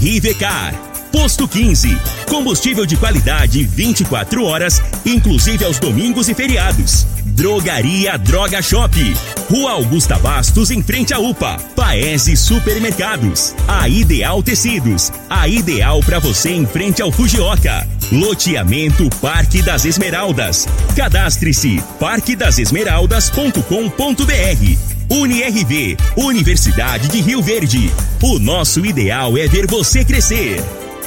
Rivecar. Posto 15. Combustível de qualidade 24 horas, inclusive aos domingos e feriados. Drogaria Droga Shop. Rua Augusta Bastos, em frente à UPA. Paese Supermercados. A Ideal Tecidos. A ideal para você em frente ao Fujioka. Loteamento Parque das Esmeraldas. Cadastre-se parquedasesmeraldas.com.br. UniRV, Universidade de Rio Verde. O nosso ideal é ver você crescer.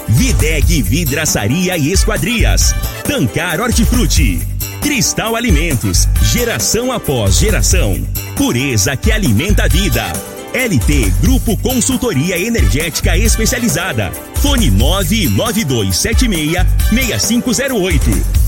Videg Vidraçaria e Esquadrias. Tancar Hortifruti. Cristal Alimentos, geração após geração. Pureza que alimenta a vida. LT Grupo Consultoria Energética Especializada. Fone 99276-6508.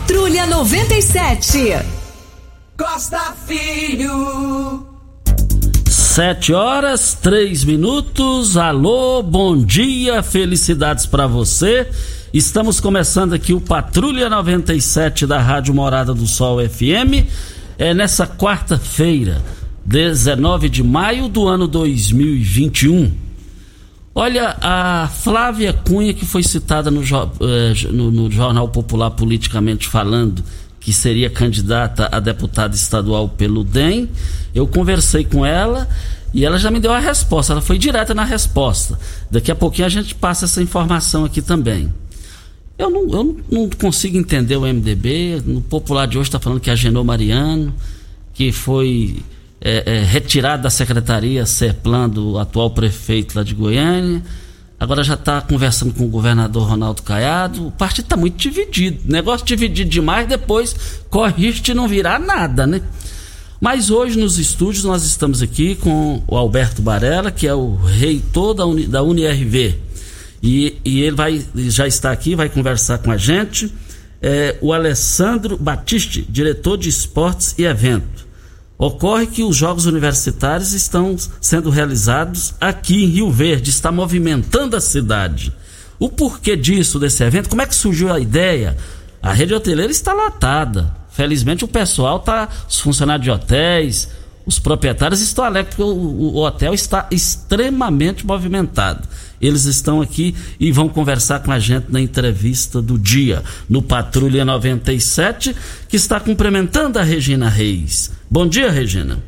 Patrulha 97. Costa Filho. Sete horas, três minutos. Alô, bom dia, felicidades para você. Estamos começando aqui o Patrulha 97 da Rádio Morada do Sol FM. É nessa quarta-feira, 19 de maio do ano 2021. Olha, a Flávia Cunha, que foi citada no, no, no Jornal Popular Politicamente Falando, que seria candidata a deputada estadual pelo DEM. Eu conversei com ela e ela já me deu a resposta. Ela foi direta na resposta. Daqui a pouquinho a gente passa essa informação aqui também. Eu não, eu não consigo entender o MDB. No popular de hoje está falando que a Genô Mariano, que foi é, é, retirado da secretaria Serplan do atual prefeito lá de Goiânia agora já está conversando com o governador Ronaldo Caiado. O partido está muito dividido. Negócio dividido demais, depois corre de não virar nada, né? Mas hoje nos estúdios nós estamos aqui com o Alberto Barella, que é o reitor da, Uni, da UniRV. E, e ele vai, já está aqui, vai conversar com a gente. É, o Alessandro Batiste, diretor de esportes e eventos. Ocorre que os Jogos Universitários estão sendo realizados aqui em Rio Verde, está movimentando a cidade. O porquê disso, desse evento, como é que surgiu a ideia? A rede hoteleira está lotada. Felizmente o pessoal está, os funcionários de hotéis, os proprietários estão alegres porque o, o, hotel está extremamente movimentado. Eles estão aqui e vão conversar com a gente na entrevista do dia, no Patrulha 97, que está cumprimentando a Regina Reis. Bom dia, Regina.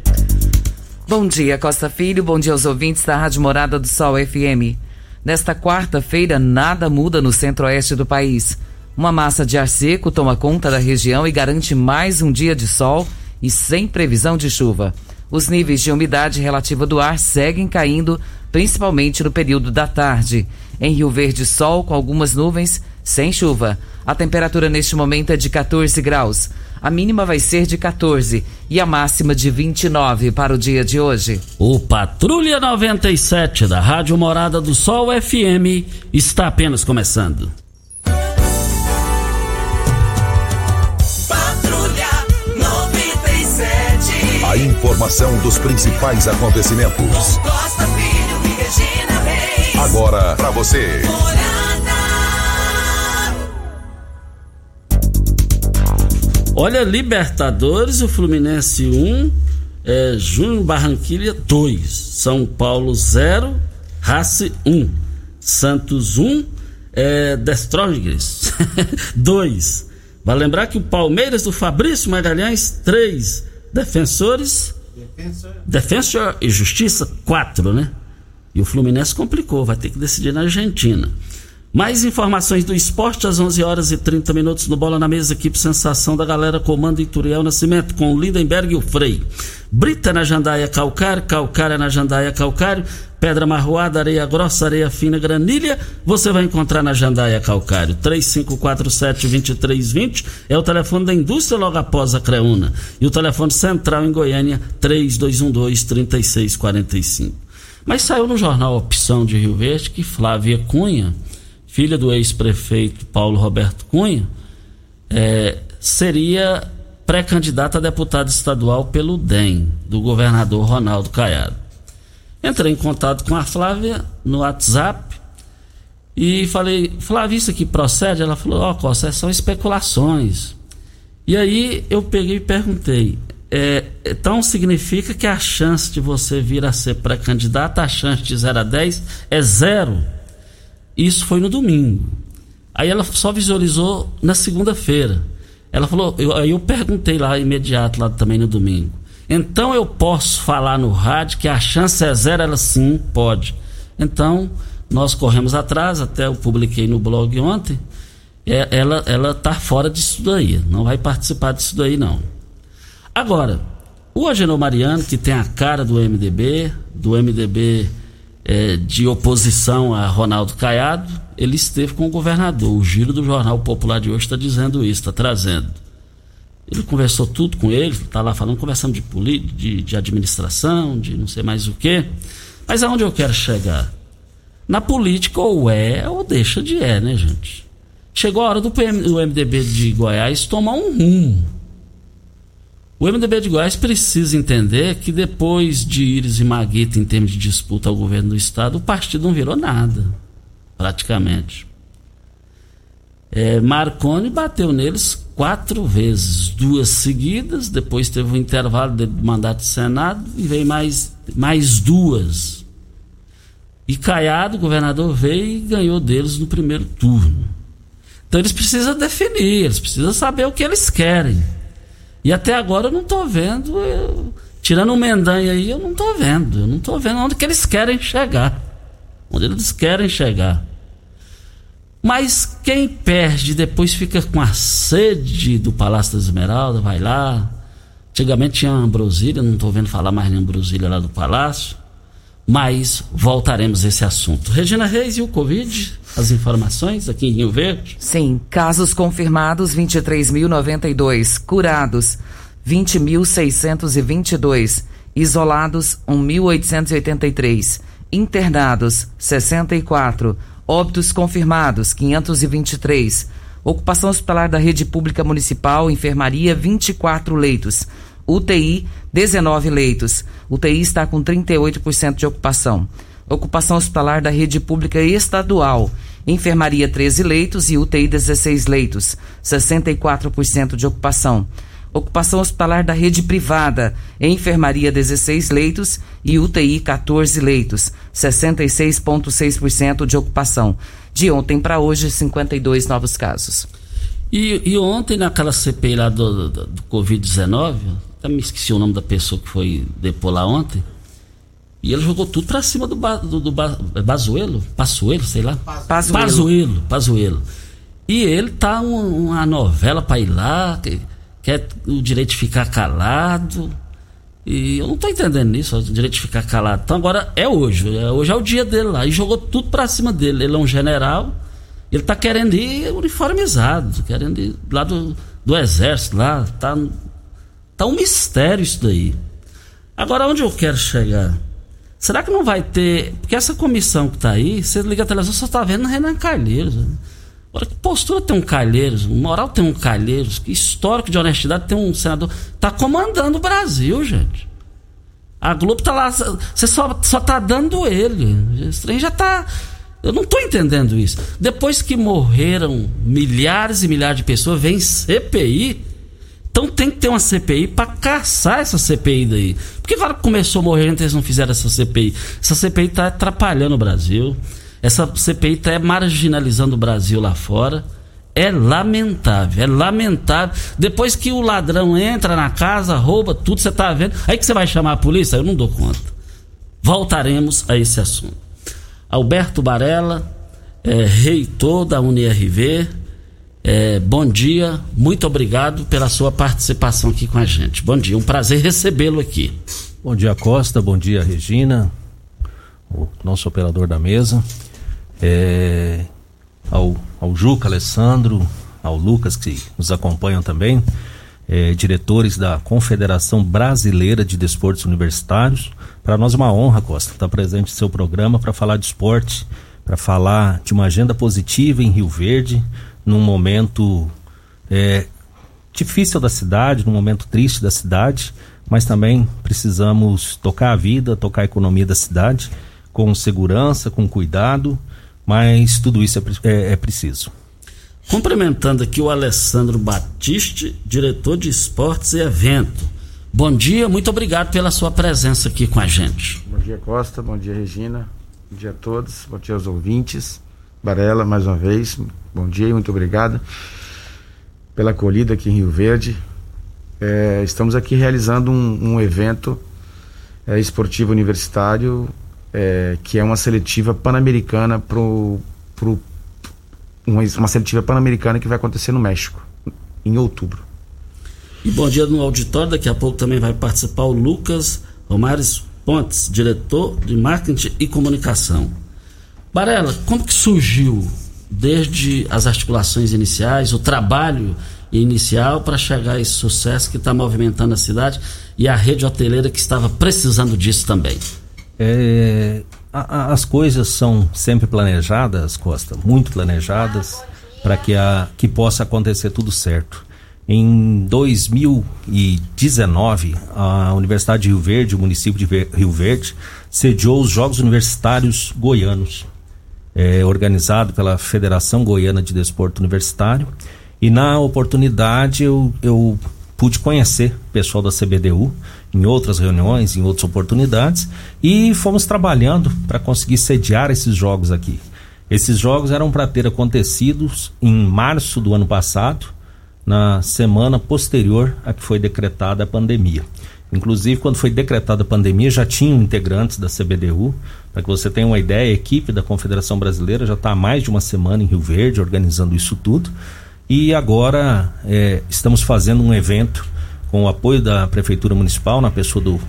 Bom dia, Costa Filho. Bom dia aos ouvintes da Rádio Morada do Sol FM. Nesta quarta-feira, nada muda no centro-oeste do país. Uma massa de ar seco toma conta da região e garante mais um dia de sol e sem previsão de chuva. Os níveis de umidade relativa do ar seguem caindo, principalmente no período da tarde. Em Rio Verde, sol com algumas nuvens, sem chuva. A temperatura neste momento é de 14 graus. A mínima vai ser de 14 e a máxima de 29 para o dia de hoje. O Patrulha 97 da Rádio Morada do Sol FM está apenas começando. Informação dos principais acontecimentos. Costa Filho e Regina Reis. Agora para você. Olha, Libertadores, o Fluminense 1, é, Júnior Barranquilha 2, São Paulo 0, Race 1, Santos 1, é, Destrogres 2. Vai lembrar que o Palmeiras do Fabrício Magalhães 3, Defensores. Defensor. Defensor e Justiça, 4, né? E o Fluminense complicou, vai ter que decidir na Argentina. Mais informações do esporte às 11 horas e 30 minutos no Bola na Mesa, equipe Sensação da Galera, comando Ituriel Nascimento, com o Lindenberg e o Frei. Brita na Jandaia Calcário, Calcária na Jandaia Calcário, Pedra Marroada, Areia Grossa, Areia Fina, Granilha, você vai encontrar na Jandaia Calcário. 3547-2320 é o telefone da indústria logo após a Creuna. E o telefone central em Goiânia, 3212-3645. Mas saiu no jornal Opção de Rio Verde que Flávia Cunha filha do ex-prefeito Paulo Roberto Cunha, é, seria pré-candidata a deputada estadual pelo DEM, do governador Ronaldo Caiado. Entrei em contato com a Flávia no WhatsApp e falei, Flávia, isso aqui procede? Ela falou, ó, oh, Costa, são especulações. E aí eu peguei e perguntei, é, então significa que a chance de você vir a ser pré-candidata, a chance de 0 a 10 é zero? Isso foi no domingo. Aí ela só visualizou na segunda-feira. Ela falou, eu, aí eu perguntei lá imediato, lá também no domingo. Então eu posso falar no rádio que a chance é zero? Ela sim, pode. Então nós corremos atrás, até eu publiquei no blog ontem. É, ela ela tá fora disso daí, não vai participar disso daí não. Agora, o Agenor Mariano, que tem a cara do MDB, do MDB é, de oposição a Ronaldo Caiado, ele esteve com o governador. O giro do Jornal Popular de hoje está dizendo isso, está trazendo. Ele conversou tudo com ele, está lá falando, conversando de, de, de administração, de não sei mais o que. Mas aonde eu quero chegar? Na política, ou é ou deixa de é, né, gente? Chegou a hora do, PM, do MDB de Goiás tomar um rumo o MDB de Goiás precisa entender que depois de Íris e Maguita em termos de disputa ao governo do estado, o partido não virou nada, praticamente. É, Marconi bateu neles quatro vezes, duas seguidas, depois teve um intervalo do mandato do Senado e veio mais, mais duas. E Caiado, o governador, veio e ganhou deles no primeiro turno. Então eles precisam definir, eles precisam saber o que eles querem. E até agora eu não estou vendo, eu, tirando o Mendanha aí, eu não estou vendo. Eu não estou vendo onde que eles querem chegar. Onde eles querem chegar. Mas quem perde depois fica com a sede do Palácio da Esmeralda, vai lá. Antigamente tinha Ambrosília, não estou vendo falar mais em Ambrosília lá do Palácio. Mas voltaremos a esse assunto. Regina Reis e o Covid, as informações aqui em Rio Verde? Sim, casos confirmados 23.092, curados 20.622, isolados 1.883, internados 64, óbitos confirmados 523, ocupação hospitalar da rede pública municipal, enfermaria 24 leitos, UTI 19 leitos. UTI está com 38% de ocupação. Ocupação hospitalar da rede pública estadual. Enfermaria 13 leitos e UTI 16 leitos, 64% de ocupação. Ocupação hospitalar da rede privada, enfermaria 16 leitos e UTI 14 leitos, 66,6% de ocupação. De ontem para hoje, 52 novos casos. E, e ontem, naquela CPI lá do, do, do Covid-19, até me esqueci o nome da pessoa que foi depor lá ontem. E ele jogou tudo pra cima do, do, do Bazuelo, Passuelo, sei lá. Pazuelo. Pazuelo, Pazuelo. E ele tá um, uma novela pra ir lá, que, quer o direito de ficar calado. E eu não tô entendendo isso, o direito de ficar calado. Então agora é hoje, é, hoje é o dia dele lá. E jogou tudo pra cima dele. Ele é um general, ele tá querendo ir uniformizado, querendo ir lá do, do exército lá, tá Tá um mistério isso daí. Agora, onde eu quero chegar? Será que não vai ter. Porque essa comissão que tá aí, você liga a televisão, só tá vendo Renan Calheiros. Né? Agora, que postura tem um Calheiros, moral tem um Calheiros, que histórico de honestidade tem um senador. Tá comandando o Brasil, gente. A Globo tá lá, você só, só tá dando ele. Trem já tá. Eu não tô entendendo isso. Depois que morreram milhares e milhares de pessoas, vem CPI então tem que ter uma CPI para caçar essa CPI daí. Porque agora começou a morrer, eles não fizeram essa CPI. Essa CPI está atrapalhando o Brasil. Essa CPI está marginalizando o Brasil lá fora. É lamentável, é lamentável. Depois que o ladrão entra na casa, rouba tudo, você está vendo. Aí que você vai chamar a polícia? Eu não dou conta. Voltaremos a esse assunto. Alberto Barella é, reitor da UniRV. É, bom dia, muito obrigado pela sua participação aqui com a gente. Bom dia, um prazer recebê-lo aqui. Bom dia, Costa, bom dia, Regina, o nosso operador da mesa, é, ao, ao Juca, Alessandro, ao Lucas, que nos acompanham também, é, diretores da Confederação Brasileira de Desportos Universitários. Para nós é uma honra, Costa, estar presente em seu programa para falar de esporte, para falar de uma agenda positiva em Rio Verde, num momento é, difícil da cidade, num momento triste da cidade, mas também precisamos tocar a vida, tocar a economia da cidade com segurança, com cuidado, mas tudo isso é, é, é preciso. Cumprimentando aqui o Alessandro Batiste, diretor de esportes e evento. Bom dia, muito obrigado pela sua presença aqui com a gente. Bom dia, Costa. Bom dia, Regina. Bom dia a todos. Bom dia aos ouvintes. Barela, mais uma vez. Bom dia e muito obrigado pela acolhida aqui em Rio Verde. É, estamos aqui realizando um, um evento é, esportivo universitário é, que é uma seletiva pan-americana para uma, uma seletiva pan-americana que vai acontecer no México, em outubro. E bom dia no auditório, daqui a pouco também vai participar o Lucas Romares Pontes, diretor de marketing e comunicação. Barela, como que surgiu desde as articulações iniciais, o trabalho inicial para chegar a esse sucesso que está movimentando a cidade e a rede hoteleira que estava precisando disso também? É, a, a, as coisas são sempre planejadas, Costa, muito planejadas, para que, a, que possa acontecer tudo certo. Em 2019, a Universidade de Rio Verde, o município de Rio Verde, sediou os Jogos Universitários Goianos, é, organizado pela Federação Goiana de Desporto Universitário. E na oportunidade eu, eu pude conhecer o pessoal da CBDU em outras reuniões, em outras oportunidades, e fomos trabalhando para conseguir sediar esses jogos aqui. Esses jogos eram para ter acontecido em março do ano passado, na semana posterior a que foi decretada a pandemia. Inclusive, quando foi decretada a pandemia, já tinham integrantes da CBDU. Para que você tenha uma ideia, a equipe da Confederação Brasileira já está há mais de uma semana em Rio Verde organizando isso tudo. E agora é, estamos fazendo um evento com o apoio da Prefeitura Municipal, na pessoa do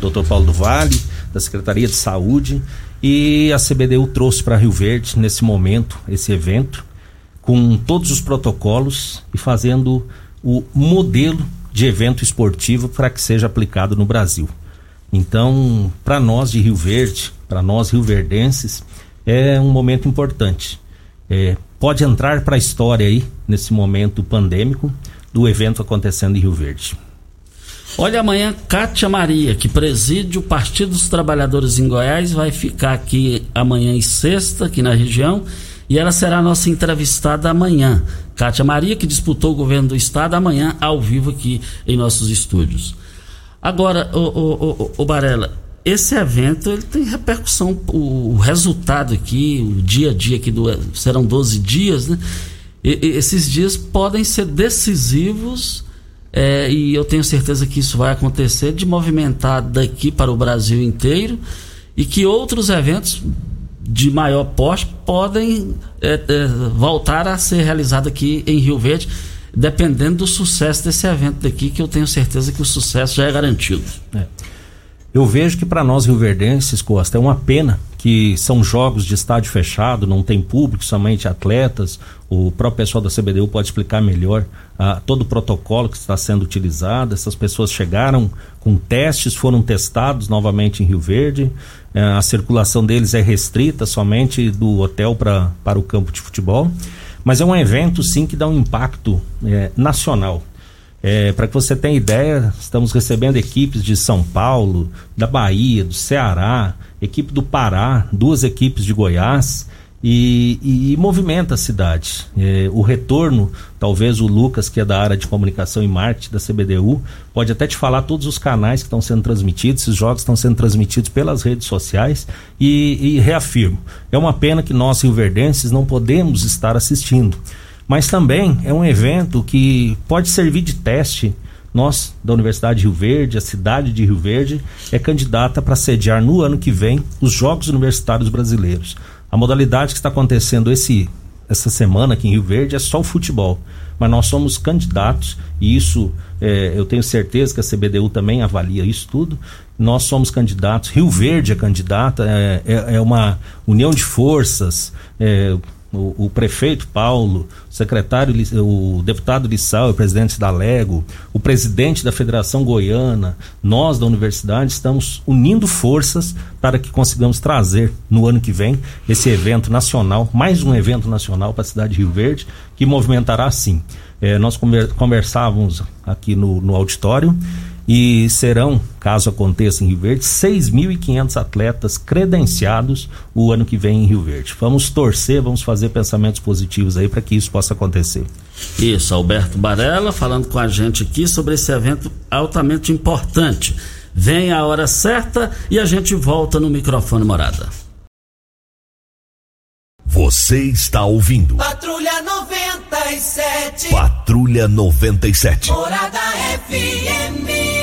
Dr. Paulo do Vale, da Secretaria de Saúde, e a CBDU trouxe para Rio Verde, nesse momento, esse evento, com todos os protocolos e fazendo o modelo de evento esportivo para que seja aplicado no Brasil. Então, para nós de Rio Verde, para nós rioverdenses, é um momento importante. É, pode entrar para a história aí, nesse momento pandêmico, do evento acontecendo em Rio Verde. Olha, amanhã, Cátia Maria, que preside o Partido dos Trabalhadores em Goiás, vai ficar aqui amanhã e sexta, aqui na região, e ela será nossa entrevistada amanhã. Cátia Maria, que disputou o governo do estado, amanhã, ao vivo aqui em nossos estúdios. Agora, o, o, o, o Barela, esse evento ele tem repercussão, o, resultado aqui, o dia a dia aqui do, serão 12 dias, né? E, e esses dias podem ser decisivos é, e eu tenho certeza que isso vai acontecer de movimentar daqui para o Brasil inteiro e que outros eventos de maior porte podem é, é, voltar a ser realizados aqui em Rio Verde, dependendo do sucesso desse evento daqui, que eu tenho certeza que o sucesso já é garantido. É. Eu vejo que para nós rioverdenses, Costa, é uma pena que são jogos de estádio fechado, não tem público, somente atletas. O próprio pessoal da CBDU pode explicar melhor ah, todo o protocolo que está sendo utilizado. Essas pessoas chegaram com testes, foram testados novamente em Rio Verde. Ah, a circulação deles é restrita somente do hotel pra, para o campo de futebol. Mas é um evento, sim, que dá um impacto eh, nacional. É, Para que você tenha ideia, estamos recebendo equipes de São Paulo, da Bahia, do Ceará, equipe do Pará, duas equipes de Goiás e, e, e movimenta a cidade. É, o retorno, talvez o Lucas, que é da área de comunicação e marketing da CBDU, pode até te falar todos os canais que estão sendo transmitidos, esses jogos estão sendo transmitidos pelas redes sociais e, e reafirmo, é uma pena que nós rioverdenses não podemos estar assistindo mas também é um evento que pode servir de teste. Nós, da Universidade de Rio Verde, a cidade de Rio Verde, é candidata para sediar no ano que vem os Jogos Universitários Brasileiros. A modalidade que está acontecendo esse essa semana aqui em Rio Verde é só o futebol. Mas nós somos candidatos, e isso é, eu tenho certeza que a CBDU também avalia isso tudo. Nós somos candidatos, Rio Verde é candidata, é, é, é uma união de forças. É, o, o, prefeito Paulo, o secretário, o deputado Lissau, o presidente da Lego, o presidente da Federação Goiana, nós da universidade estamos unindo forças para que consigamos trazer no ano que vem esse evento nacional, mais um evento nacional para a cidade de Rio Verde, que movimentará sim. É, nós conversávamos aqui no, no auditório e serão, caso aconteça em Rio Verde, 6.500 atletas credenciados o ano que vem em Rio Verde. Vamos torcer, vamos fazer pensamentos positivos aí para que isso possa acontecer. Isso, Alberto Barella falando com a gente aqui sobre esse evento altamente importante. Vem a hora certa e a gente volta no microfone morada. Você está ouvindo. Patrulha 97. Patrulha 97. Morada FM.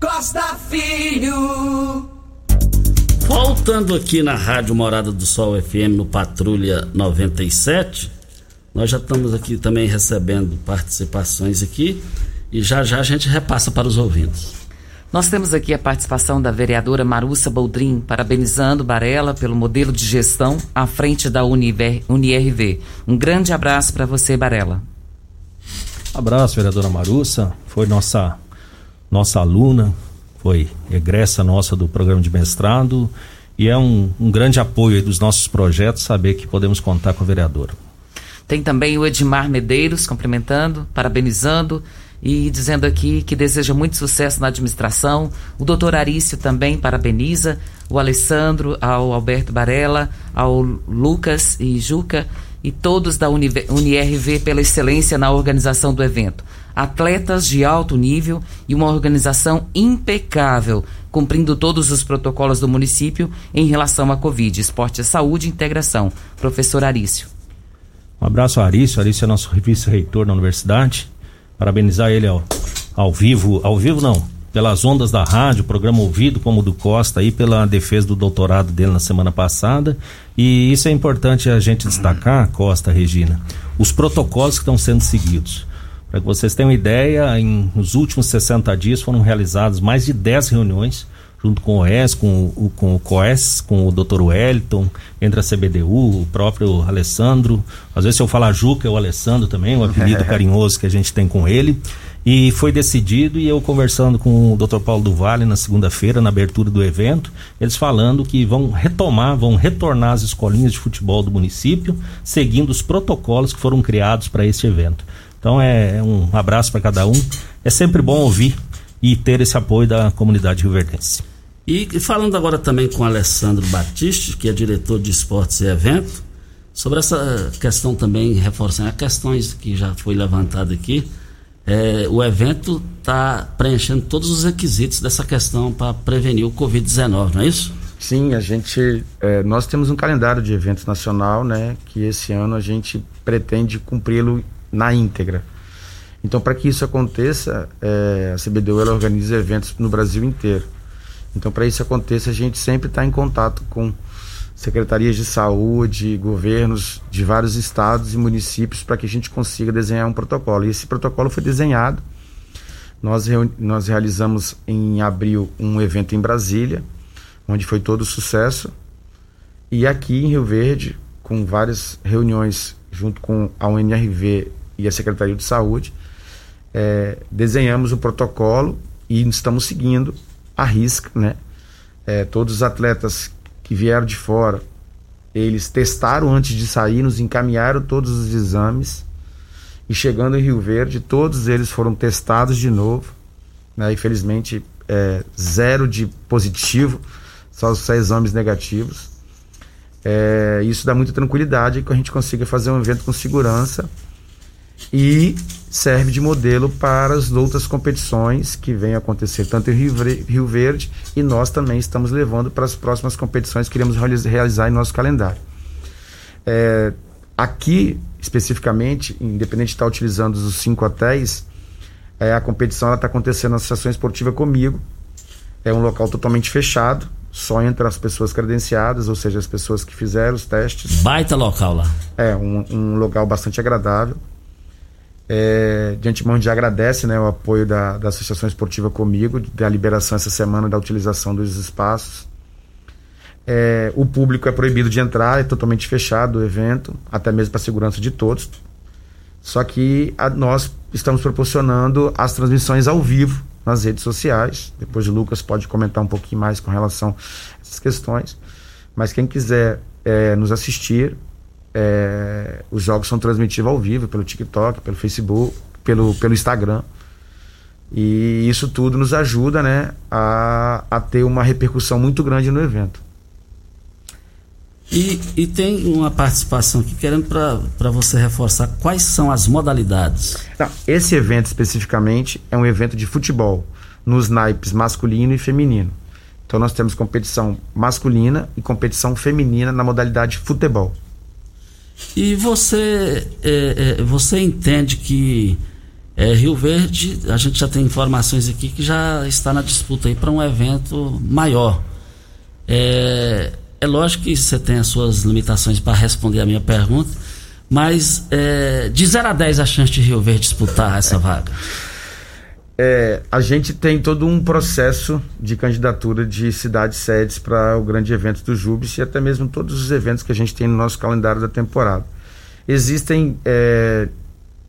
Costa Filho. Voltando aqui na Rádio Morada do Sol FM no Patrulha 97, nós já estamos aqui também recebendo participações aqui e já já a gente repassa para os ouvintes. Nós temos aqui a participação da vereadora Marussa Boldrin, parabenizando Barela pelo modelo de gestão à frente da Univer, UniRV. Um grande abraço para você, Barela. Abraço, vereadora Marussa. Foi nossa, nossa aluna, foi egressa nossa do programa de mestrado e é um, um grande apoio dos nossos projetos saber que podemos contar com a vereadora. Tem também o Edmar Medeiros cumprimentando, parabenizando e dizendo aqui que deseja muito sucesso na administração. O doutor Arício também parabeniza, o Alessandro, ao Alberto Barella, ao Lucas e Juca e todos da UniRV pela excelência na organização do evento. Atletas de alto nível e uma organização impecável, cumprindo todos os protocolos do município em relação à Covid, esporte, saúde e integração. Professor Arício. Um abraço, Arício. Arício é nosso vice-reitor na universidade parabenizar ele ao, ao vivo, ao vivo não, pelas ondas da rádio, programa ouvido como o do Costa aí pela defesa do doutorado dele na semana passada. E isso é importante a gente destacar, Costa, Regina, os protocolos que estão sendo seguidos. Para que vocês tenham ideia, em, nos últimos 60 dias foram realizadas mais de 10 reuniões junto com o ES, com o, com o COES, com o Dr. Wellington, entre a CBDU, o próprio Alessandro. Às vezes, se eu falar Juca, é o Alessandro também, o apelido carinhoso que a gente tem com ele. E foi decidido, e eu conversando com o Dr. Paulo Duvalle na segunda-feira, na abertura do evento, eles falando que vão retomar, vão retornar as escolinhas de futebol do município, seguindo os protocolos que foram criados para esse evento. Então é, é um abraço para cada um. É sempre bom ouvir e ter esse apoio da comunidade rioverdense. E falando agora também com Alessandro Batiste, que é diretor de esportes e eventos, sobre essa questão também, reforçando as questões que já foi levantada aqui, é, o evento está preenchendo todos os requisitos dessa questão para prevenir o Covid-19, não é isso? Sim, a gente, é, nós temos um calendário de eventos nacional, né, que esse ano a gente pretende cumpri-lo na íntegra. Então, para que isso aconteça, é, a CBDU ela organiza eventos no Brasil inteiro. Então, para isso aconteça, a gente sempre está em contato com secretarias de saúde, governos de vários estados e municípios para que a gente consiga desenhar um protocolo. E esse protocolo foi desenhado. Nós, nós realizamos em abril um evento em Brasília, onde foi todo sucesso. E aqui em Rio Verde, com várias reuniões junto com a UNRV e a Secretaria de Saúde, é, desenhamos um protocolo e estamos seguindo a risca, né? É, todos os atletas que vieram de fora, eles testaram antes de sair, nos encaminharam todos os exames e chegando em Rio Verde, todos eles foram testados de novo, né? Infelizmente, é, zero de positivo, só os exames negativos. É, isso dá muita tranquilidade que a gente consiga fazer um evento com segurança e serve de modelo para as outras competições que vêm acontecer tanto em Rio Verde e nós também estamos levando para as próximas competições que queremos realizar em nosso calendário. É, aqui, especificamente, independente de estar utilizando os cinco hotéis, é, a competição está acontecendo na Associação Esportiva comigo. É um local totalmente fechado, só entra as pessoas credenciadas, ou seja, as pessoas que fizeram os testes. Baita local lá. É, um, um local bastante agradável. É, de antemão, gente agradece né, o apoio da, da Associação Esportiva comigo, da liberação essa semana da utilização dos espaços. É, o público é proibido de entrar, é totalmente fechado o evento, até mesmo para a segurança de todos. Só que a, nós estamos proporcionando as transmissões ao vivo nas redes sociais. Depois o Lucas pode comentar um pouquinho mais com relação a essas questões. Mas quem quiser é, nos assistir, é, os jogos são transmitidos ao vivo pelo TikTok, pelo Facebook, pelo, pelo Instagram. E isso tudo nos ajuda né, a, a ter uma repercussão muito grande no evento. E, e tem uma participação aqui querendo para você reforçar quais são as modalidades. Não, esse evento especificamente é um evento de futebol, nos naipes masculino e feminino. Então nós temos competição masculina e competição feminina na modalidade futebol. E você, é, é, você entende que é, Rio Verde, a gente já tem informações aqui que já está na disputa aí para um evento maior. É, é lógico que você tem as suas limitações para responder a minha pergunta, mas é, de 0 a 10 a chance de Rio Verde disputar essa vaga? É, a gente tem todo um processo de candidatura de cidades sedes para o grande evento do Jubes e até mesmo todos os eventos que a gente tem no nosso calendário da temporada. Existem é,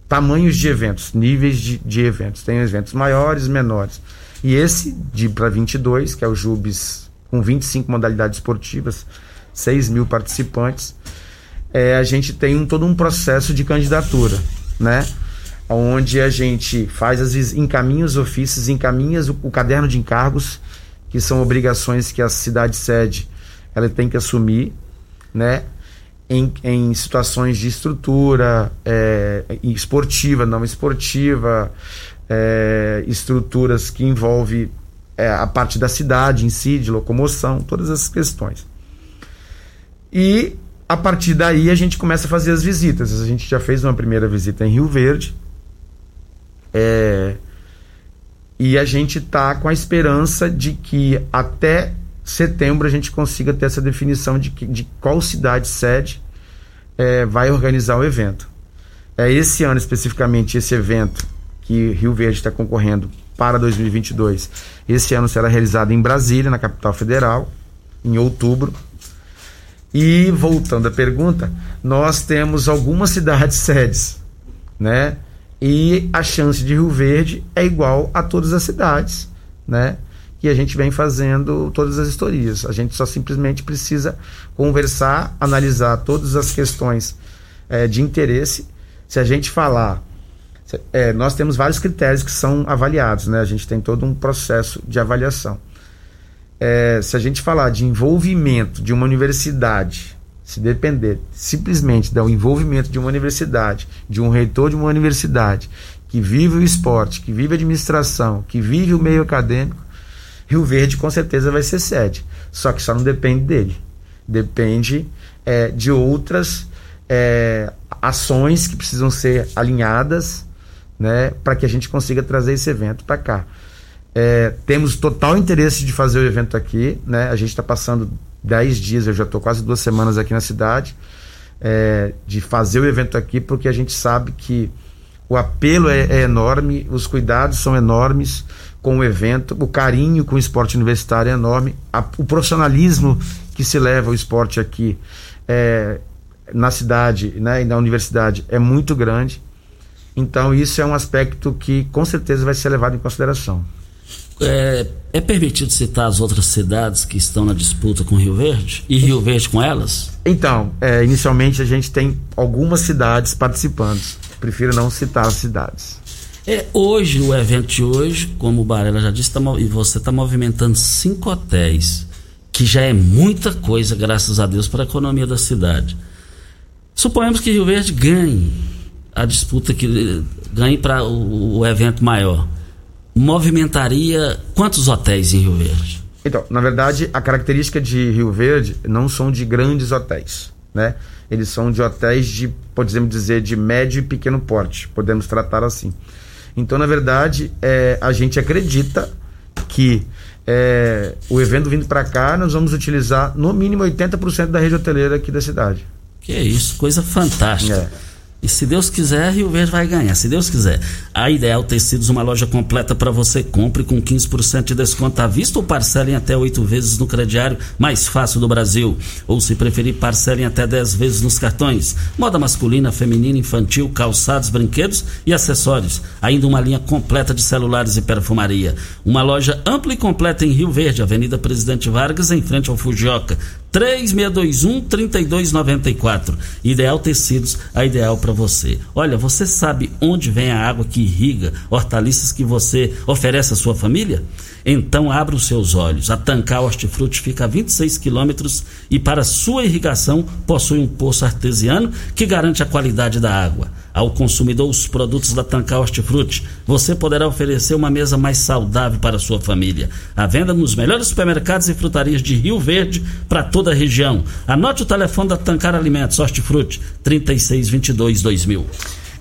tamanhos de eventos, níveis de, de, eventos. Tem eventos maiores, menores. E esse de para 22, que é o Jubes com 25 modalidades esportivas, 6 mil participantes, é, a gente tem um, todo um processo de candidatura, né? Onde a gente faz, vezes, encaminha os ofícios, encaminha o, o caderno de encargos, que são obrigações que a cidade sede ela tem que assumir, né? Em, em situações de estrutura é, esportiva, não esportiva, é, estruturas que envolvem é, a parte da cidade em si, de locomoção, todas essas questões. E a partir daí a gente começa a fazer as visitas. A gente já fez uma primeira visita em Rio Verde. É, e a gente está com a esperança de que até setembro a gente consiga ter essa definição de, que, de qual cidade sede é, vai organizar o evento. É esse ano especificamente esse evento que Rio Verde está concorrendo para 2022. Esse ano será realizado em Brasília, na capital federal, em outubro. E voltando à pergunta, nós temos algumas cidades sedes, né? E a chance de Rio Verde é igual a todas as cidades, né? Que a gente vem fazendo todas as historias. A gente só simplesmente precisa conversar, analisar todas as questões é, de interesse. Se a gente falar é, nós temos vários critérios que são avaliados, né? A gente tem todo um processo de avaliação. É, se a gente falar de envolvimento de uma universidade, se depender simplesmente do envolvimento de uma universidade, de um reitor de uma universidade, que vive o esporte, que vive a administração, que vive o meio acadêmico, Rio Verde com certeza vai ser sede. Só que só não depende dele. Depende é, de outras é, ações que precisam ser alinhadas né, para que a gente consiga trazer esse evento para cá. É, temos total interesse de fazer o evento aqui, né? A gente está passando 10 dias, eu já estou quase duas semanas aqui na cidade, é, de fazer o evento aqui, porque a gente sabe que o apelo é, é, enorme, os cuidados são enormes com o evento, o carinho com o esporte universitário é enorme, a, o profissionalismo que se leva o esporte aqui é, na cidade né, e na universidade é muito grande. Então, isso é um aspecto que com certeza vai ser levado em consideração. É, é, permitido citar as outras cidades que estão na disputa com Rio Verde? E Rio Verde com elas? Então, é, inicialmente a gente tem algumas cidades participando. Prefiro não citar as cidades. É, hoje, o evento de hoje, como o Barela já disse, tá, e você está movimentando cinco hotéis, que já é muita coisa, graças a Deus, para a economia da cidade. Suponhamos que Rio Verde ganhe a disputa que ganhe para o, o, evento maior, movimentaria quantos hotéis em Rio Verde? Então, na verdade, a característica de Rio Verde não são de grandes hotéis, né? Eles são de hotéis de, podemos dizer, de médio e pequeno porte, podemos tratar assim. Então, na verdade, é, a gente acredita que é, o evento vindo para cá, nós vamos utilizar no mínimo 80% da rede hoteleira aqui da cidade. Que é isso, coisa fantástica. É. E se Deus quiser, Rio Verde vai ganhar. Se Deus quiser. A Ideal Tecidos, uma loja completa para você. Compre com 15% de desconto à vista ou parcelem até oito vezes no crediário mais fácil do Brasil. Ou se preferir, parcelem até 10 vezes nos cartões. Moda masculina, feminina, infantil, calçados, brinquedos e acessórios. Ainda uma linha completa de celulares e perfumaria. Uma loja ampla e completa em Rio Verde, Avenida Presidente Vargas, em frente ao Fujioka. 3621 3294. Ideal Tecidos, a ideal para você. Olha, você sabe onde vem a água que irriga hortaliças que você oferece à sua família? Então abra os seus olhos. A Tancar Hortifruti fica a 26 quilômetros e para sua irrigação possui um poço artesiano que garante a qualidade da água. Ao consumidor os produtos da Tancar Hortifruti, você poderá oferecer uma mesa mais saudável para sua família. A venda nos melhores supermercados e frutarias de Rio Verde para toda a região. Anote o telefone da Tancar Alimentos Hortifruti 3622 2000.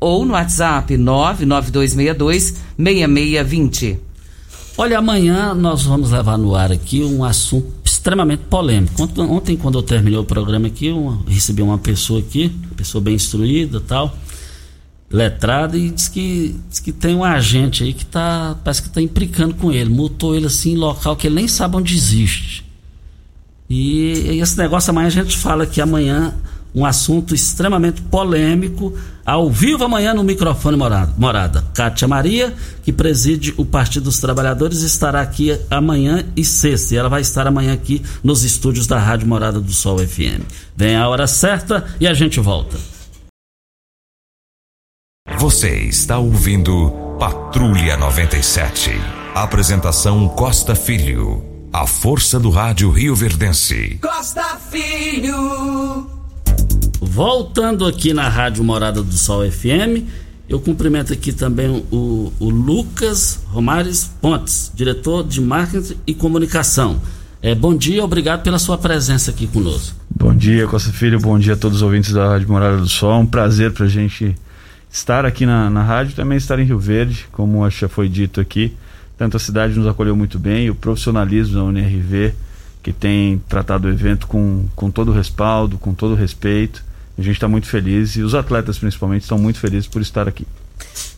ou no WhatsApp 99262 6620. Olha, amanhã nós vamos levar no ar aqui um assunto extremamente polêmico. Ontem, quando eu terminei o programa aqui, eu recebi uma pessoa aqui, pessoa bem instruída tal, letrada, e diz que, diz que tem um agente aí que tá, parece que está implicando com ele, multou ele assim em local que ele nem sabe onde existe. E, e esse negócio amanhã a gente fala que amanhã um assunto extremamente polêmico, ao vivo amanhã no microfone morada. morada. Kátia Maria, que preside o Partido dos Trabalhadores, estará aqui amanhã e sexta. E ela vai estar amanhã aqui nos estúdios da Rádio Morada do Sol FM. Vem a hora certa e a gente volta. Você está ouvindo Patrulha 97. Apresentação Costa Filho. A força do rádio Rio Verdense. Costa Filho. Voltando aqui na Rádio Morada do Sol FM, eu cumprimento aqui também o, o Lucas Romares Pontes, diretor de marketing e comunicação. É, bom dia, obrigado pela sua presença aqui conosco. Bom dia, Costa Filho, bom dia a todos os ouvintes da Rádio Morada do Sol. Um prazer para a gente estar aqui na, na rádio também estar em Rio Verde, como já foi dito aqui. Tanto a cidade nos acolheu muito bem, o profissionalismo da UNRV, que tem tratado o evento com, com todo o respaldo, com todo o respeito. A gente está muito feliz e os atletas principalmente estão muito felizes por estar aqui.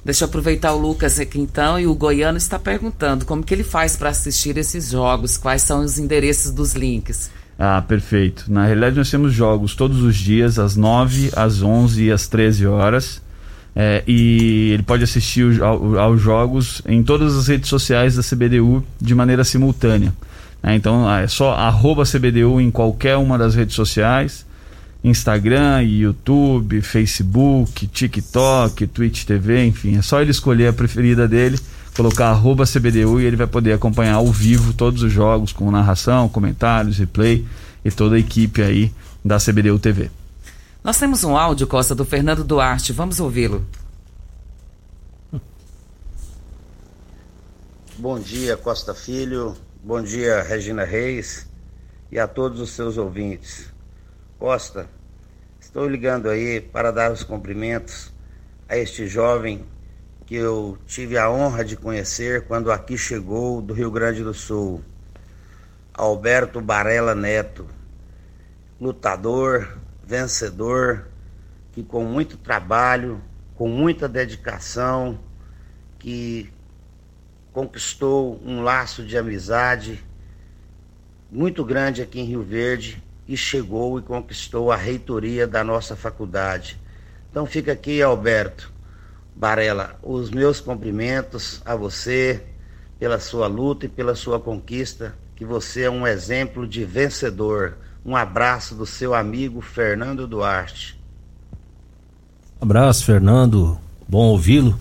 Deixa eu aproveitar o Lucas aqui então e o Goiano está perguntando como que ele faz para assistir esses jogos, quais são os endereços dos links. Ah, perfeito. Na realidade nós temos jogos todos os dias, às 9, às 11 e às 13 horas. É, e ele pode assistir ao, aos jogos em todas as redes sociais da CBDU de maneira simultânea. É, então é só arroba CBDU em qualquer uma das redes sociais Instagram, YouTube, Facebook, TikTok, Twitch TV, enfim, é só ele escolher a preferida dele, colocar arroba CBDU e ele vai poder acompanhar ao vivo todos os jogos com narração, comentários, replay e toda a equipe aí da CBDU TV. Nós temos um áudio, Costa, do Fernando Duarte, vamos ouvi-lo. Bom dia, Costa Filho, bom dia, Regina Reis e a todos os seus ouvintes. Costa, estou ligando aí para dar os cumprimentos a este jovem que eu tive a honra de conhecer quando aqui chegou do Rio Grande do Sul. Alberto Barella Neto, lutador, vencedor, que com muito trabalho, com muita dedicação, que conquistou um laço de amizade muito grande aqui em Rio Verde e chegou e conquistou a reitoria da nossa faculdade. Então fica aqui, Alberto Barella, os meus cumprimentos a você pela sua luta e pela sua conquista, que você é um exemplo de vencedor. Um abraço do seu amigo Fernando Duarte. Abraço, Fernando. Bom ouvi-lo.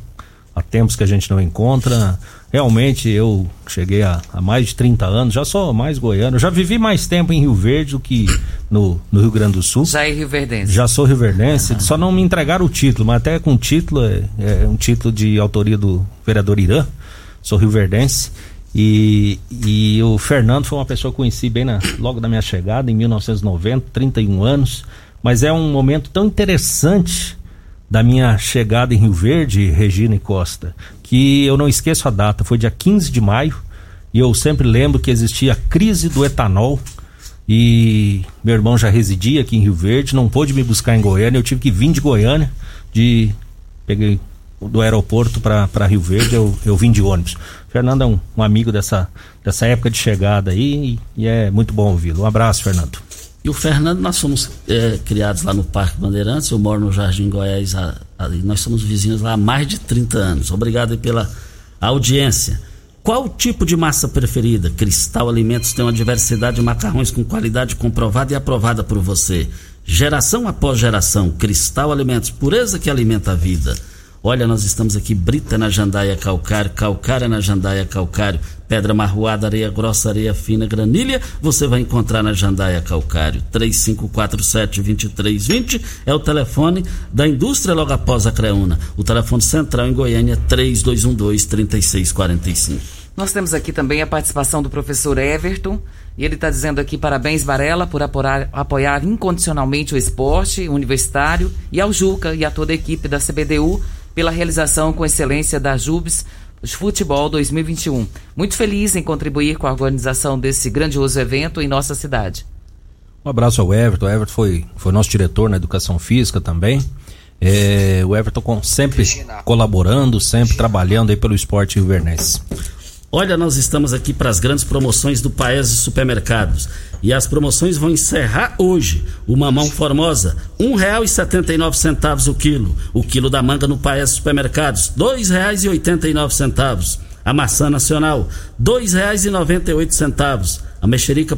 há tempos que a gente não encontra. Realmente eu cheguei a, a, mais de 30 anos, já sou mais goiano, já vivi mais tempo em Rio Verde do que no, no Rio Grande do Sul. Já é Rio Verdense. Já sou Rio Verdense, só não me entregaram o título, mas até com título, é, é um título de autoria do vereador Irã, sou Rio Verdense. E, e o Fernando foi uma pessoa que conheci bem na, logo da minha chegada, em 1990, 31 anos. Mas é um momento tão interessante da minha chegada em Rio Verde, Regina e Costa, que eu não esqueço a data, foi dia 15 de maio, e eu sempre lembro que existia a crise do etanol, e meu irmão já residia aqui em Rio Verde, não pôde me buscar em Goiânia, eu tive que vir de Goiânia, de peguei do aeroporto para Rio Verde, eu, eu vim de ônibus. Fernando é um, um amigo dessa, dessa época de chegada aí e, e é muito bom ouvi-lo. Um abraço, Fernando. E o Fernando, nós somos é, criados lá no Parque Bandeirantes, eu moro no Jardim Goiás, a, a, nós somos vizinhos lá há mais de 30 anos. Obrigado pela audiência. Qual o tipo de massa preferida? Cristal Alimentos tem uma diversidade de macarrões com qualidade comprovada e aprovada por você. Geração após geração, Cristal Alimentos, pureza que alimenta a vida. Olha, nós estamos aqui, Brita na Jandaia Calcário, Calcária na Jandaia Calcário, Pedra Marroada, Areia Grossa, Areia Fina, Granilha, você vai encontrar na Jandaia Calcário. 3547-2320 é o telefone da indústria logo após a Creuna. O telefone central em Goiânia, 3212-3645. Nós temos aqui também a participação do professor Everton. E ele está dizendo aqui: parabéns, Varela, por apoiar, apoiar incondicionalmente o esporte universitário e ao Juca e a toda a equipe da CBDU pela realização com excelência da JUBS Futebol 2021. Muito feliz em contribuir com a organização desse grandioso evento em nossa cidade. Um abraço ao Everton. O Everton foi, foi nosso diretor na educação física também. É, o Everton com, sempre colaborando, sempre trabalhando aí pelo esporte rivernense. Olha, nós estamos aqui para as grandes promoções do Paese Supermercados. E as promoções vão encerrar hoje. O mamão formosa, nove centavos o quilo. O quilo da manga no Paese Supermercados, nove centavos. A maçã nacional, oito centavos. A mexerica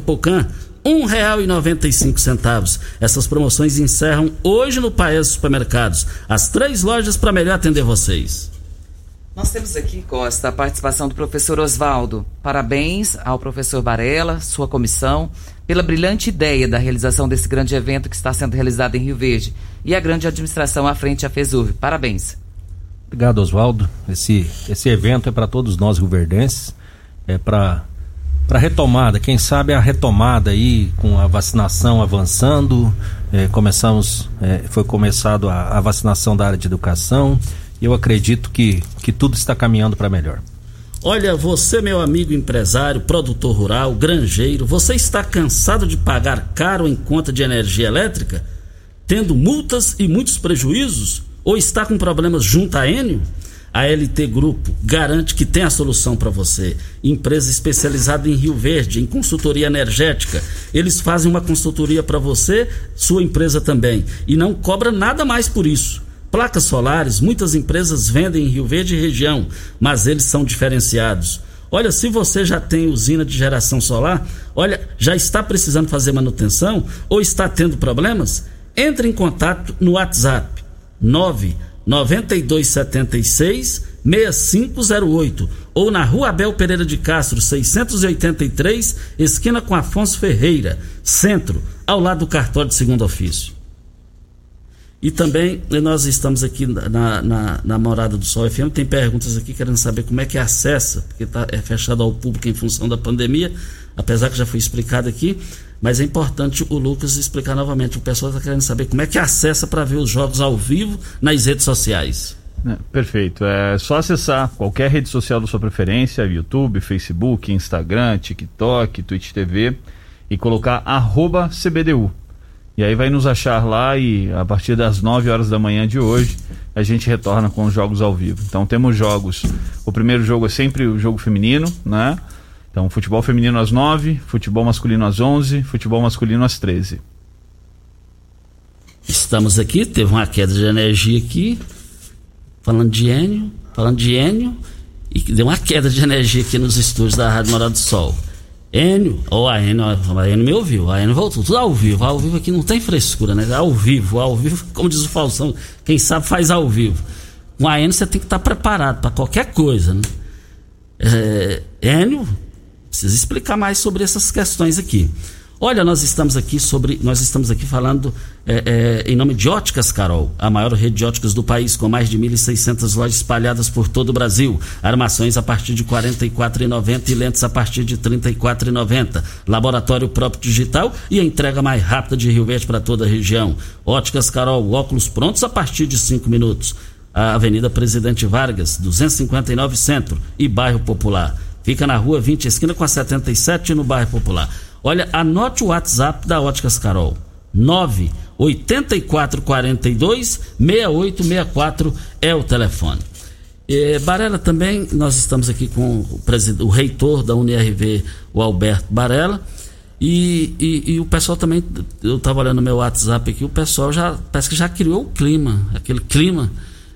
e cinco centavos. Essas promoções encerram hoje no Paese Supermercados. As três lojas para melhor atender vocês. Nós temos aqui, Costa, a participação do professor Oswaldo. Parabéns ao professor Barella, sua comissão, pela brilhante ideia da realização desse grande evento que está sendo realizado em Rio Verde e a grande administração à frente à FESUV. Parabéns. Obrigado, Oswaldo. Esse, esse evento é para todos nós rioverdenses, é para para retomada, quem sabe a retomada aí com a vacinação avançando, é, começamos, é, foi começado a, a vacinação da área de educação, eu acredito que, que tudo está caminhando para melhor. Olha, você, meu amigo empresário, produtor rural, granjeiro, você está cansado de pagar caro em conta de energia elétrica, tendo multas e muitos prejuízos? Ou está com problemas junto à Enio? A LT Grupo garante que tem a solução para você. Empresa especializada em Rio Verde, em consultoria energética. Eles fazem uma consultoria para você, sua empresa também. E não cobra nada mais por isso. Placas solares, muitas empresas vendem em Rio Verde e região, mas eles são diferenciados. Olha, se você já tem usina de geração solar, olha, já está precisando fazer manutenção ou está tendo problemas, entre em contato no WhatsApp 99276 6508 ou na Rua Abel Pereira de Castro, 683, esquina com Afonso Ferreira, centro, ao lado do cartório de segundo ofício. E também nós estamos aqui na, na, na, Morada do Sol FM, tem perguntas aqui querendo saber como é que acessa, porque tá, é fechado ao público em função da pandemia, apesar que já foi explicado aqui, mas é importante o Lucas explicar novamente. O pessoal está querendo saber como é que acessa para ver os jogos ao vivo nas redes sociais. É, perfeito. É só acessar qualquer rede social da sua preferência, YouTube, Facebook, Instagram, TikTok, Twitch TV e colocar arroba CBDU. E aí vai nos achar lá e a partir das 9 horas da manhã de hoje a gente retorna com os jogos ao vivo. Então temos jogos. O primeiro jogo é sempre o jogo feminino, né? Então futebol feminino às 9, futebol masculino às 11, futebol masculino às 13. Estamos aqui, teve uma queda de energia aqui, falando de Enio, falando de Enio, e deu uma queda de energia aqui nos estúdios da Rádio Morada do Sol. Enio, ou a Enio, a Enio me ouviu, a Enio voltou, tudo ao vivo, ao vivo aqui não tem frescura, né? Ao vivo, ao vivo, como diz o Falsão, quem sabe faz ao vivo. Com a Enio você tem que estar preparado para qualquer coisa, né? É, Enio, precisa explicar mais sobre essas questões aqui. Olha, nós estamos aqui sobre, nós estamos aqui falando é, é, em nome de Óticas Carol, a maior rede de óticas do país, com mais de 1.600 lojas espalhadas por todo o Brasil. Armações a partir de R$ 44,90 e lentes a partir de R$ 34,90. Laboratório próprio digital e a entrega mais rápida de Rio Verde para toda a região. Óticas Carol, óculos prontos a partir de 5 minutos. A Avenida Presidente Vargas, 259 Centro e Bairro Popular. Fica na rua 20, esquina com a 77, no Bairro Popular. Olha, anote o WhatsApp da Óticas Carol. 9 8442 6864 é o telefone. E, Barela também, nós estamos aqui com o, o reitor da UNIRV, o Alberto Barela. E, e, e, o pessoal também, eu estava olhando meu WhatsApp aqui, o pessoal já parece que já criou o clima, aquele clima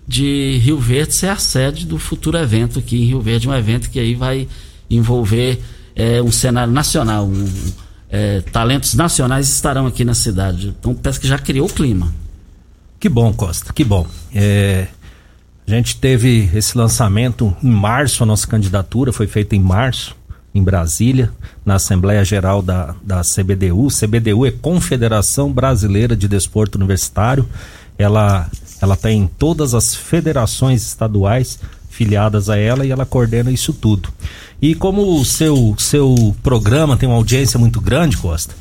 de Rio Verde ser a sede do futuro evento aqui em Rio Verde, um evento que aí vai envolver é, um cenário nacional. Um, é, talentos nacionais estarão aqui na cidade. Então parece que já criou o clima. Que bom, Costa, que bom. É, a gente teve esse lançamento em março, a nossa candidatura foi feita em março, em Brasília, na Assembleia Geral da, da CBDU. CBDU é Confederação Brasileira de Desporto Universitário. Ela, ela tem todas as federações estaduais filiadas a ela e ela coordena isso tudo. E como o seu, seu programa tem uma audiência muito grande, Costa,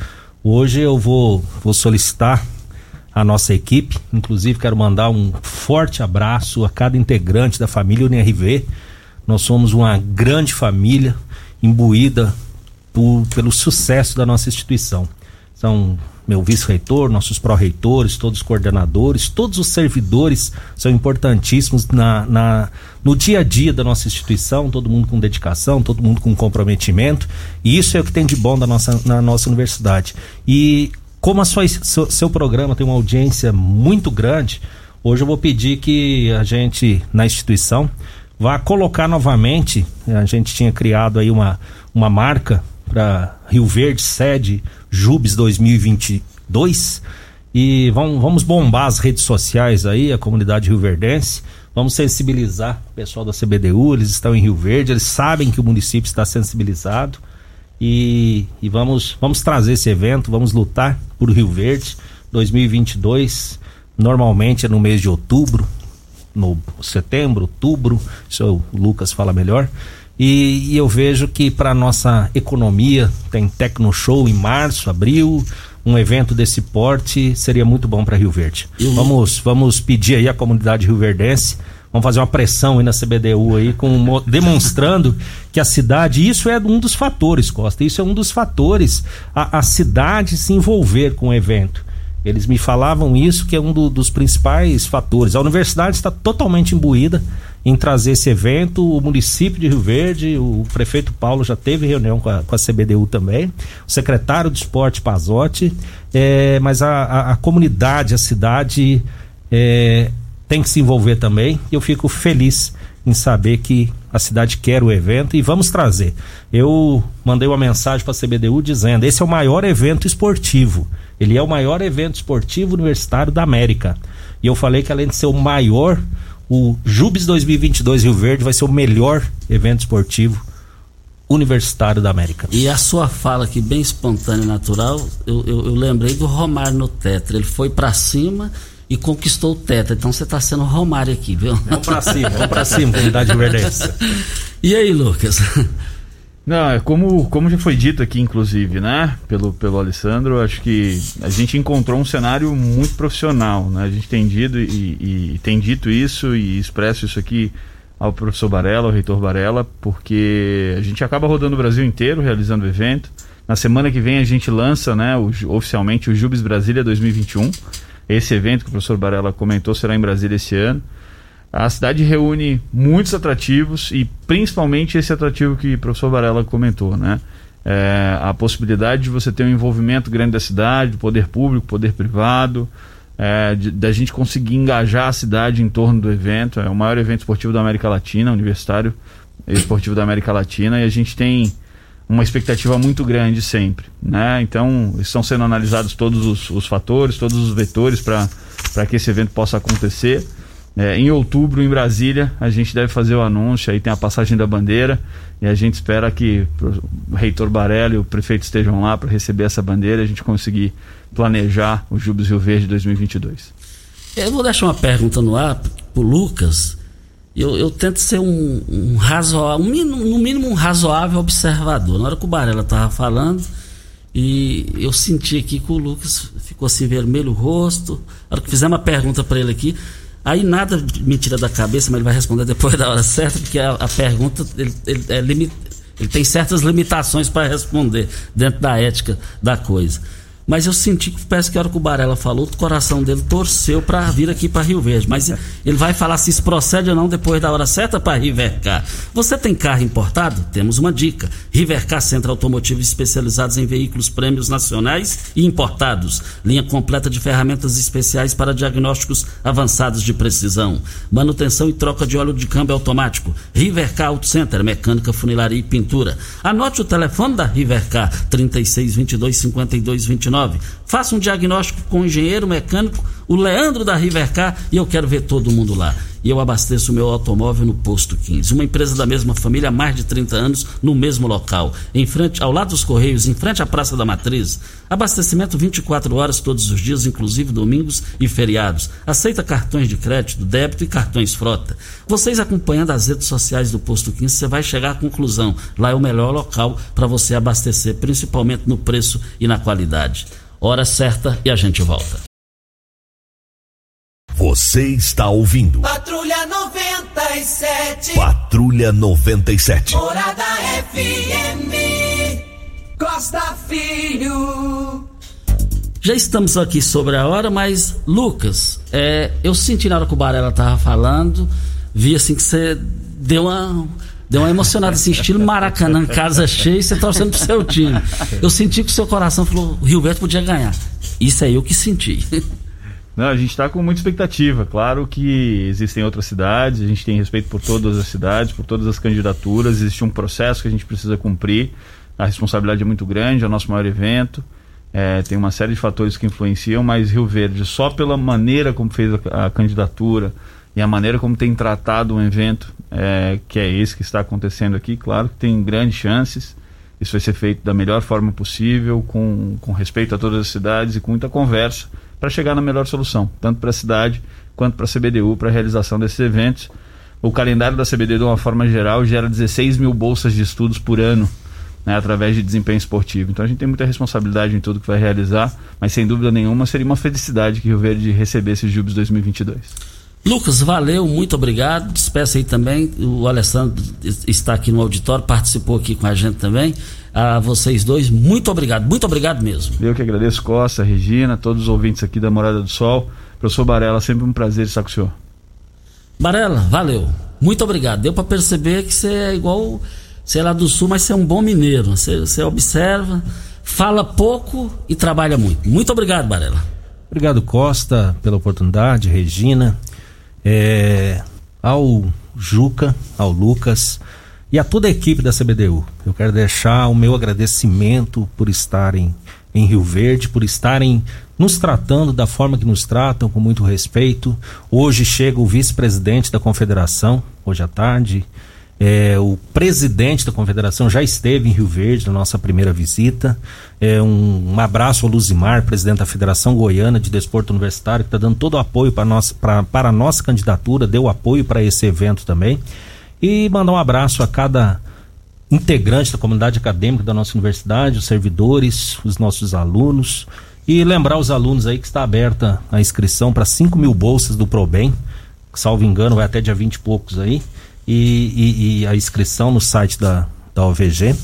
hoje eu vou, vou solicitar a nossa equipe, inclusive quero mandar um forte abraço a cada integrante da família UNRV. Nós somos uma grande família imbuída por, pelo sucesso da nossa instituição. São meu vice-reitor, nossos pró-reitores, todos os coordenadores, todos os servidores são importantíssimos na, na, no dia a dia da nossa instituição, todo mundo com dedicação, todo mundo com comprometimento, e isso é o que tem de bom da nossa, na nossa universidade. E como a sua, seu, seu programa tem uma audiência muito grande, hoje eu vou pedir que a gente, na instituição, vá colocar novamente, a gente tinha criado aí uma, uma marca para Rio Verde, sede Jubes 2022. E vamos, vamos bombar as redes sociais aí, a comunidade rioverdense. Vamos sensibilizar o pessoal da CBDU, eles estão em Rio Verde, eles sabem que o município está sensibilizado. E, e vamos, vamos trazer esse evento, vamos lutar por Rio Verde 2022. Normalmente é no mês de outubro, no setembro, outubro, isso o Lucas fala melhor. E, e eu vejo que para nossa economia tem Tecno Show em março, abril, um evento desse porte seria muito bom para Rio Verde. Vamos, vamos pedir aí à comunidade rioverdense, vamos fazer uma pressão aí na CBDU aí, com, demonstrando que a cidade, isso é um dos fatores, Costa, isso é um dos fatores, a, a cidade se envolver com o evento. Eles me falavam isso, que é um do, dos principais fatores. A universidade está totalmente imbuída em trazer esse evento. O município de Rio Verde, o prefeito Paulo já teve reunião com a, com a CBDU também, o secretário de esporte Pazotti, é, mas a, a, a, comunidade, a cidade é, tem que se envolver também. Eu fico feliz em saber que a cidade quer o evento e vamos trazer. Eu mandei uma mensagem para a CBDU dizendo: esse é o maior evento esportivo. Ele é o maior evento esportivo universitário da América. E eu falei que além de ser o maior o Jubes 2022 Rio Verde vai ser o melhor evento esportivo universitário da América. E a sua fala aqui, bem espontânea e natural, eu, eu, eu lembrei do Romário no Tetra. Ele foi para cima e conquistou o Tetra. Então você está sendo Romário aqui, viu? Vamos para cima, vamos para cima, comunidade verdense. E aí, Lucas? Não, é como, como já foi dito aqui, inclusive, né? Pelo, pelo Alessandro, acho que a gente encontrou um cenário muito profissional, né? A gente tem dito e, e tem dito isso e expresso isso aqui ao professor Barella, ao reitor Barella, porque a gente acaba rodando o Brasil inteiro realizando o evento. Na semana que vem a gente lança, né, o, oficialmente o Jubes Brasília 2021. Esse evento que o professor Barella comentou será em Brasília esse ano. A cidade reúne muitos atrativos e principalmente esse atrativo que o professor Varela comentou, né? É, a possibilidade de você ter um envolvimento grande da cidade, do poder público, poder privado, é, da gente conseguir engajar a cidade em torno do evento. É o maior evento esportivo da América Latina, universitário esportivo da América Latina, e a gente tem uma expectativa muito grande sempre. Né? Então, estão sendo analisados todos os, os fatores, todos os vetores para que esse evento possa acontecer. É, em outubro, em Brasília, a gente deve fazer o anúncio, aí tem a passagem da bandeira, e a gente espera que o reitor Barelli e o prefeito estejam lá para receber essa bandeira e a gente conseguir planejar o Júbilos Rio Verde 2022. Eu vou deixar uma pergunta no ar para o Lucas. Eu, eu, tento ser um, um razoável, um, no mínimo um razoável observador. Na hora que o Barella estava falando, e eu senti aqui que o Lucas ficou assim vermelho o rosto. Na hora que fizemos uma pergunta para ele aqui, Aí nada me tira da cabeça, mas ele vai responder depois da hora certa, porque a, a pergunta ele, ele, é limit, ele tem certas limitações para responder dentro da ética da coisa. Mas eu senti que parece que a hora que o Barella falou, o coração dele torceu para vir aqui para Rio Verde. Mas ele vai falar se isso procede ou não depois da hora certa para Rivercar. Você tem carro importado? Temos uma dica. Rivercar Centro Automotivo especializados em veículos prêmios nacionais e importados. Linha completa de ferramentas especiais para diagnósticos avançados de precisão. Manutenção e troca de óleo de câmbio automático. Rivercar Auto Center, mecânica, funilaria e pintura. Anote o telefone da Rivercar, 3622 5229 Faça um diagnóstico com o engenheiro mecânico, o Leandro da Rivercar, e eu quero ver todo mundo lá. E eu abasteço o meu automóvel no Posto 15. Uma empresa da mesma família há mais de 30 anos, no mesmo local. Em frente, ao lado dos Correios, em frente à Praça da Matriz. Abastecimento 24 horas todos os dias, inclusive domingos e feriados. Aceita cartões de crédito, débito e cartões frota. Vocês acompanhando as redes sociais do Posto 15, você vai chegar à conclusão. Lá é o melhor local para você abastecer, principalmente no preço e na qualidade. Hora certa e a gente volta. Você está ouvindo. Patrulha 97. Patrulha 97. Morada FM. Costa Filho. Já estamos aqui sobre a hora, mas Lucas, é, eu senti na hora que o Barella tava falando, vi assim que você deu uma deu uma emocionada assim, estilo Maracanã, casa cheia, você torcendo pro seu time. Eu senti que o seu coração falou, o Rio Verde podia ganhar. Isso é eu que senti. Não, a gente está com muita expectativa. Claro que existem outras cidades, a gente tem respeito por todas as cidades, por todas as candidaturas, existe um processo que a gente precisa cumprir. A responsabilidade é muito grande, é o nosso maior evento. É, tem uma série de fatores que influenciam, mas Rio Verde, só pela maneira como fez a, a candidatura e a maneira como tem tratado um evento, é, que é esse que está acontecendo aqui, claro que tem grandes chances. Isso vai ser feito da melhor forma possível, com, com respeito a todas as cidades e com muita conversa para chegar na melhor solução, tanto para a cidade quanto para a CBDU, para a realização desses eventos. O calendário da CBDU, de uma forma geral, gera 16 mil bolsas de estudos por ano, né, através de desempenho esportivo. Então a gente tem muita responsabilidade em tudo que vai realizar, mas sem dúvida nenhuma seria uma felicidade que Rio Verde recebesse esse Jubes 2022. Lucas, valeu, muito obrigado. Despeça aí também. O Alessandro está aqui no auditório, participou aqui com a gente também. A vocês dois, muito obrigado, muito obrigado mesmo. Eu que agradeço, Costa, Regina, todos os ouvintes aqui da Morada do Sol. Professor Barela, sempre um prazer estar com o senhor. Barela, valeu. Muito obrigado. Deu para perceber que você é igual, sei lá do sul, mas você é um bom mineiro. Você, você observa, fala pouco e trabalha muito. Muito obrigado, Barela. Obrigado, Costa, pela oportunidade, Regina é, ao Juca, ao Lucas e a toda a equipe da CBDU. Eu quero deixar o meu agradecimento por estarem em Rio Verde, por estarem nos tratando da forma que nos tratam, com muito respeito. Hoje chega o vice-presidente da confederação, hoje à tarde, é, o presidente da confederação já esteve em Rio Verde na nossa primeira visita. É, um, um, abraço ao Luzimar, presidente da Federação Goiana de Desporto Universitário, que está dando todo o apoio para nossa, para a nossa candidatura, deu apoio para esse evento também. E mandar um abraço a cada integrante da comunidade acadêmica da nossa universidade, os servidores, os nossos alunos. E lembrar os alunos aí que está aberta a inscrição para 5 mil bolsas do ProBem, salvo engano, vai até dia 20 e poucos aí e, e, e a inscrição no site da, da OVG.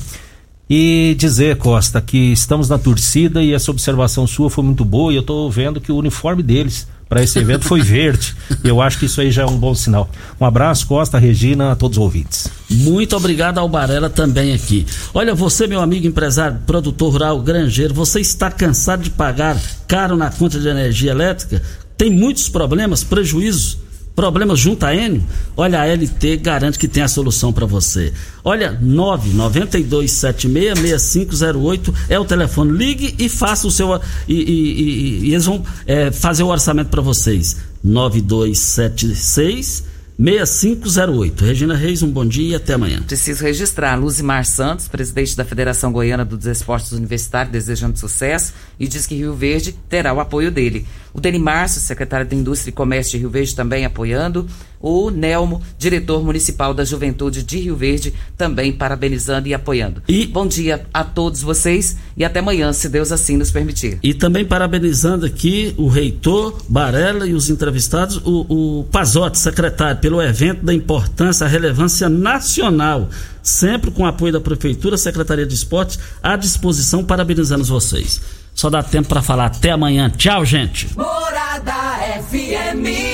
E dizer, Costa, que estamos na torcida e essa observação sua foi muito boa e eu estou vendo que o uniforme deles para esse evento foi verde. Eu acho que isso aí já é um bom sinal. Um abraço, Costa, Regina, a todos os ouvintes. Muito obrigado ao Barela também aqui. Olha, você, meu amigo empresário, produtor rural, granjeiro, você está cansado de pagar caro na conta de energia elétrica? Tem muitos problemas, prejuízos? Problema junto a Enio? Olha, a LT garante que tem a solução para você. Olha, 992766508 é o telefone. Ligue e faça o seu. E, e, e, e eles vão é, fazer o orçamento para vocês. 9276 6508. Regina Reis, um bom dia e até amanhã. Preciso registrar Luzimar Santos, presidente da Federação Goiana dos Esportes Universitários, desejando sucesso e diz que Rio Verde terá o apoio dele. O Deni Márcio, secretário de Indústria e Comércio de Rio Verde, também apoiando. O Nelmo, diretor municipal da Juventude de Rio Verde, também parabenizando e apoiando. E bom dia a todos vocês e até amanhã, se Deus assim nos permitir. E também parabenizando aqui o reitor Barella e os entrevistados, o, o Pazotti, secretário, pelo evento da importância, a relevância nacional sempre com o apoio da Prefeitura, Secretaria de Esportes, à disposição, parabenizando vocês. Só dá tempo para falar. Até amanhã. Tchau, gente. Morada FM.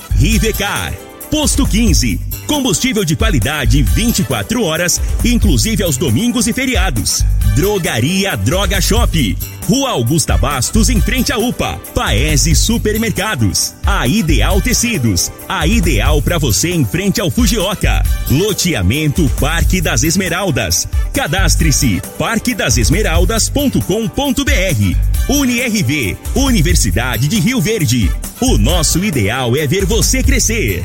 Rivecar. Posto 15. Combustível de qualidade 24 horas, inclusive aos domingos e feriados. Drogaria Droga Shop. Rua Augusta Bastos, em frente à UPA. Paese Supermercados. A Ideal Tecidos. A ideal para você em frente ao Fujioka. Loteamento Parque das Esmeraldas. Cadastre-se parquedasesmeraldas.com.br. UniRV. Universidade de Rio Verde. O nosso ideal é ver você crescer.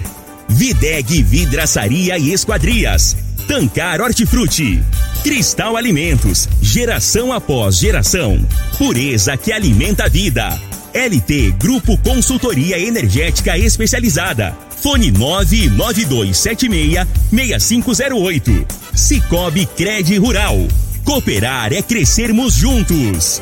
Videg Vidraçaria e Esquadrias. Tancar Hortifruti. Cristal Alimentos. Geração após geração. Pureza que alimenta a vida. LT Grupo Consultoria Energética Especializada. Fone 99276-6508. Cicobi Cred Rural. Cooperar é crescermos juntos.